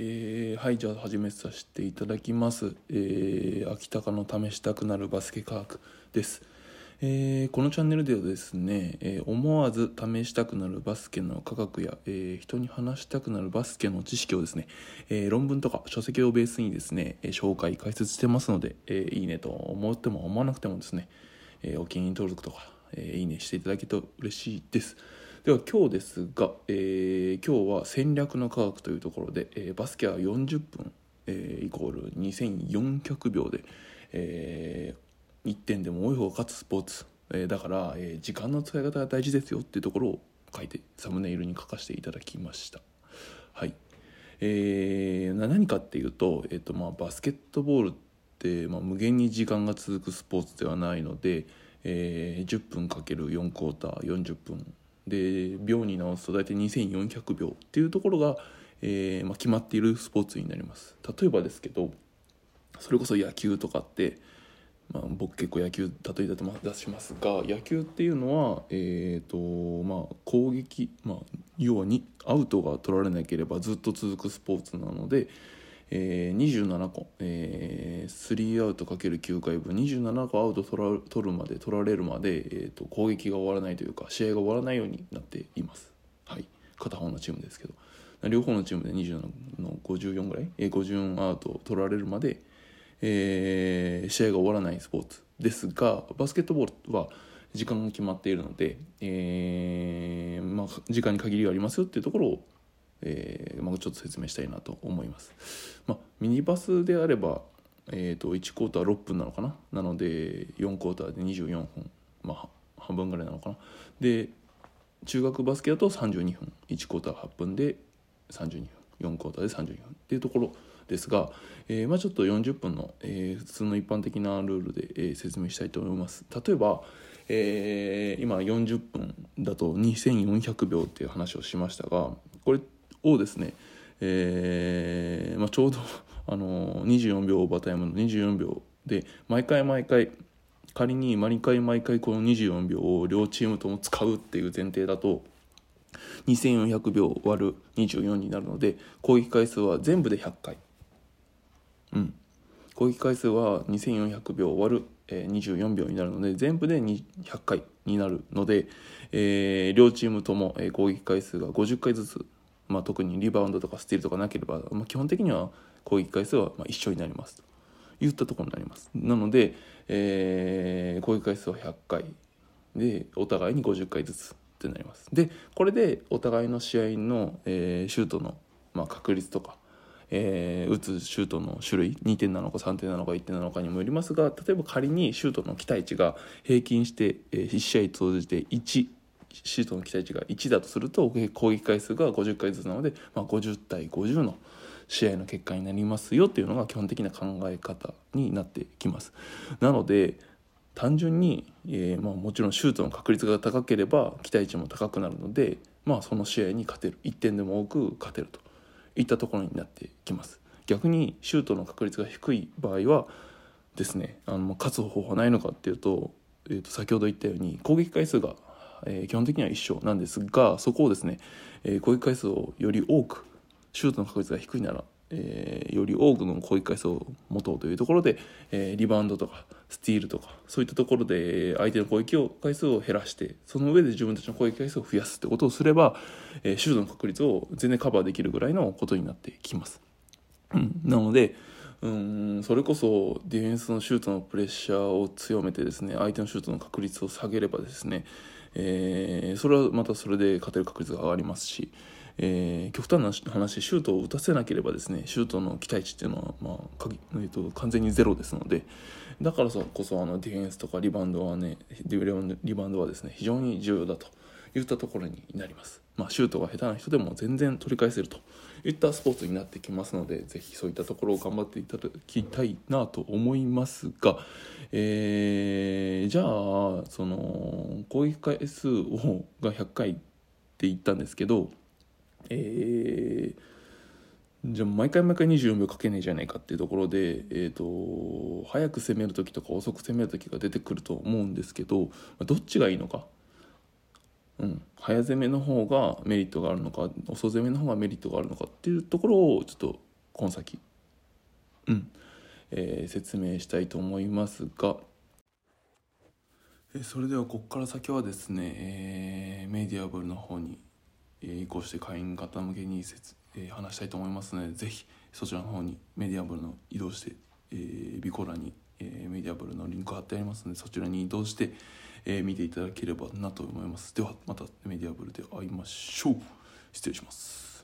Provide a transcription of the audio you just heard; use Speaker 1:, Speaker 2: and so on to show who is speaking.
Speaker 1: えー、はいじゃあ始めさせていただきます、えー、秋高の試したくなるバスケ科学です、えーこのチャンネルではですね、えー思わず試したくなるバスケの科学や、えー人に話したくなるバスケの知識をですね、えー論文とか書籍をベースにですね、え紹介解説してますので、えーいいねと思っても思わなくてもですね、えーお気に入り登録とか、えーいいねしていただけると嬉しいです。では今日ですが、えー今日は戦略の科学というところで、えーバスケは40分、えーイコール2400秒で、え1点でも多い方が勝つスポーツ、えーだから、えー時間の使い方が大事ですよっていうところを書いてサムネイルに書かせていただきました。はい。えー何かっていうと,、えーとまあ、バスケットボールって、まあ、無限に時間が続くスポーツではないので、えー10分かける4クォーター40分で秒に直すと大体2400秒っていうところが、えーまあ、決まっているスポーツになります。例えばですけどそれこそ野球とかって、まあ、僕結構野球例えだと出しますが野球っていうのは、えーとまあ、攻撃、まあ、要はにアウトが取られなければずっと続くスポーツなので、えー27個、えー、3アウトかける9回分。27個アウト取ら取るまで取られるまで、えー、と攻撃が終わらないというか試合が終わらないようになっています。はい、片方のチームですけど。両方のチームで27の54ぐらい、えー、54アウト取られるまで、えー試合が終わらないスポーツですがバスケットボールは時間が決まっているので、えーまあ、時間に限りがありますよっていうところを、えーまあ、ちょっと説明したいなと思います。まあ、ミニバスであれば、えー、と1クォーター6分なのかな？なので4クォーターで24分、まあ、半分ぐらいなのかな？で中学バスケだと32分。1クォーター8分で32分。4クォーターで32分。っていうところですが、えーまあ、ちょっと40分の、えー普通の一般的なルールで、えー説明したいと思います。例えば、えー今40分だと2400秒っていう話をしましたがこれをですね、えーまあ、ちょうどあの24秒オーバータイムの24秒で毎回毎回仮に毎回毎回この24秒を両チームとも使うっていう前提だと2400秒割る24になるので攻撃回数は全部で100回。うん。攻撃回数は2400秒割る、えー24秒になるので全部で100回になるので、えー両チームとも、攻撃回数が50回ずつ、まあ、特にリバウンドとかスティールとかなければ、まあ、基本的には攻撃回数はまあ一緒になります。といったところになります。なので、えー攻撃回数は100回。でお互いに50回ずつってなります。でこれでお互いの試合の、えーシュートの、まあ、確率とか、えー打つシュートの種類2点なのか3点なのか1点なのかにもよりますが例えば仮にシュートの期待値が平均して、え1試合通じて1シュートの期待値が1だとすると攻撃回数が50回ずつなので、まあ、50対50の試合の結果になりますよっていうのが基本的な考え方になってきます。なので単純に、えーまあ、もちろんシュートの確率が高ければ期待値も高くなるので、まあ、その試合に勝てる。1点でも多く勝てると。いったところになってきます。逆にシュートの確率が低い場合はですねあの勝つ方法はないのかっていうと,、えー、と先ほど言ったように攻撃回数が、えー基本的には一緒なんですがそこをですね、えー攻撃回数をより多くシュートの確率が低いなら、えーより多くの攻撃回数を持とうというところで、えリバウンドとかスティールとかそういったところで相手の攻撃を回数を減らしてその上で自分たちの攻撃回数を増やすってことをすれば、えシュートの確率を全然カバーできるぐらいのことになってきます。なのでうんそれこそディフェンスのシュートのプレッシャーを強めてですね相手のシュートの確率を下げればですね、えーそれはまたそれで勝てる確率が上がりますし、えー極端な話シュートを打たせなければですねシュートの期待値っていうのは、まあかえー、と完全にゼロですのでだからこそあのディフェンスとかリバウンドはねリバウンドはですね非常に重要だと。いったところになります。まあ、シュートが下手な人でも全然取り返せるといったスポーツになってきますのでぜひそういったところを頑張っていただきたいなと思いますが、えーじゃあその攻撃回数をが100回って言ったんですけど、えーじゃあ毎回毎回24秒かけねえじゃないかっていうところで、えー、と早く攻める時とか遅く攻める時が出てくると思うんですけどどっちがいいのかうん、早攻めの方がメリットがあるのか遅攻めの方がメリットがあるのかっていうところをちょっとこの先うん、えー説明したいと思いますが、えーそれではここから先はですね、えーメディアブルの方に、え移行して会員方向けに説、えー話したいと思いますのでぜひそちらの方にメディアブルの移動して、えー、備考欄に、メディアブルのリンク貼ってありますのでそちらに移動して、えー見ていただければなと思います。ではまたメディアブルで会いましょう。失礼します。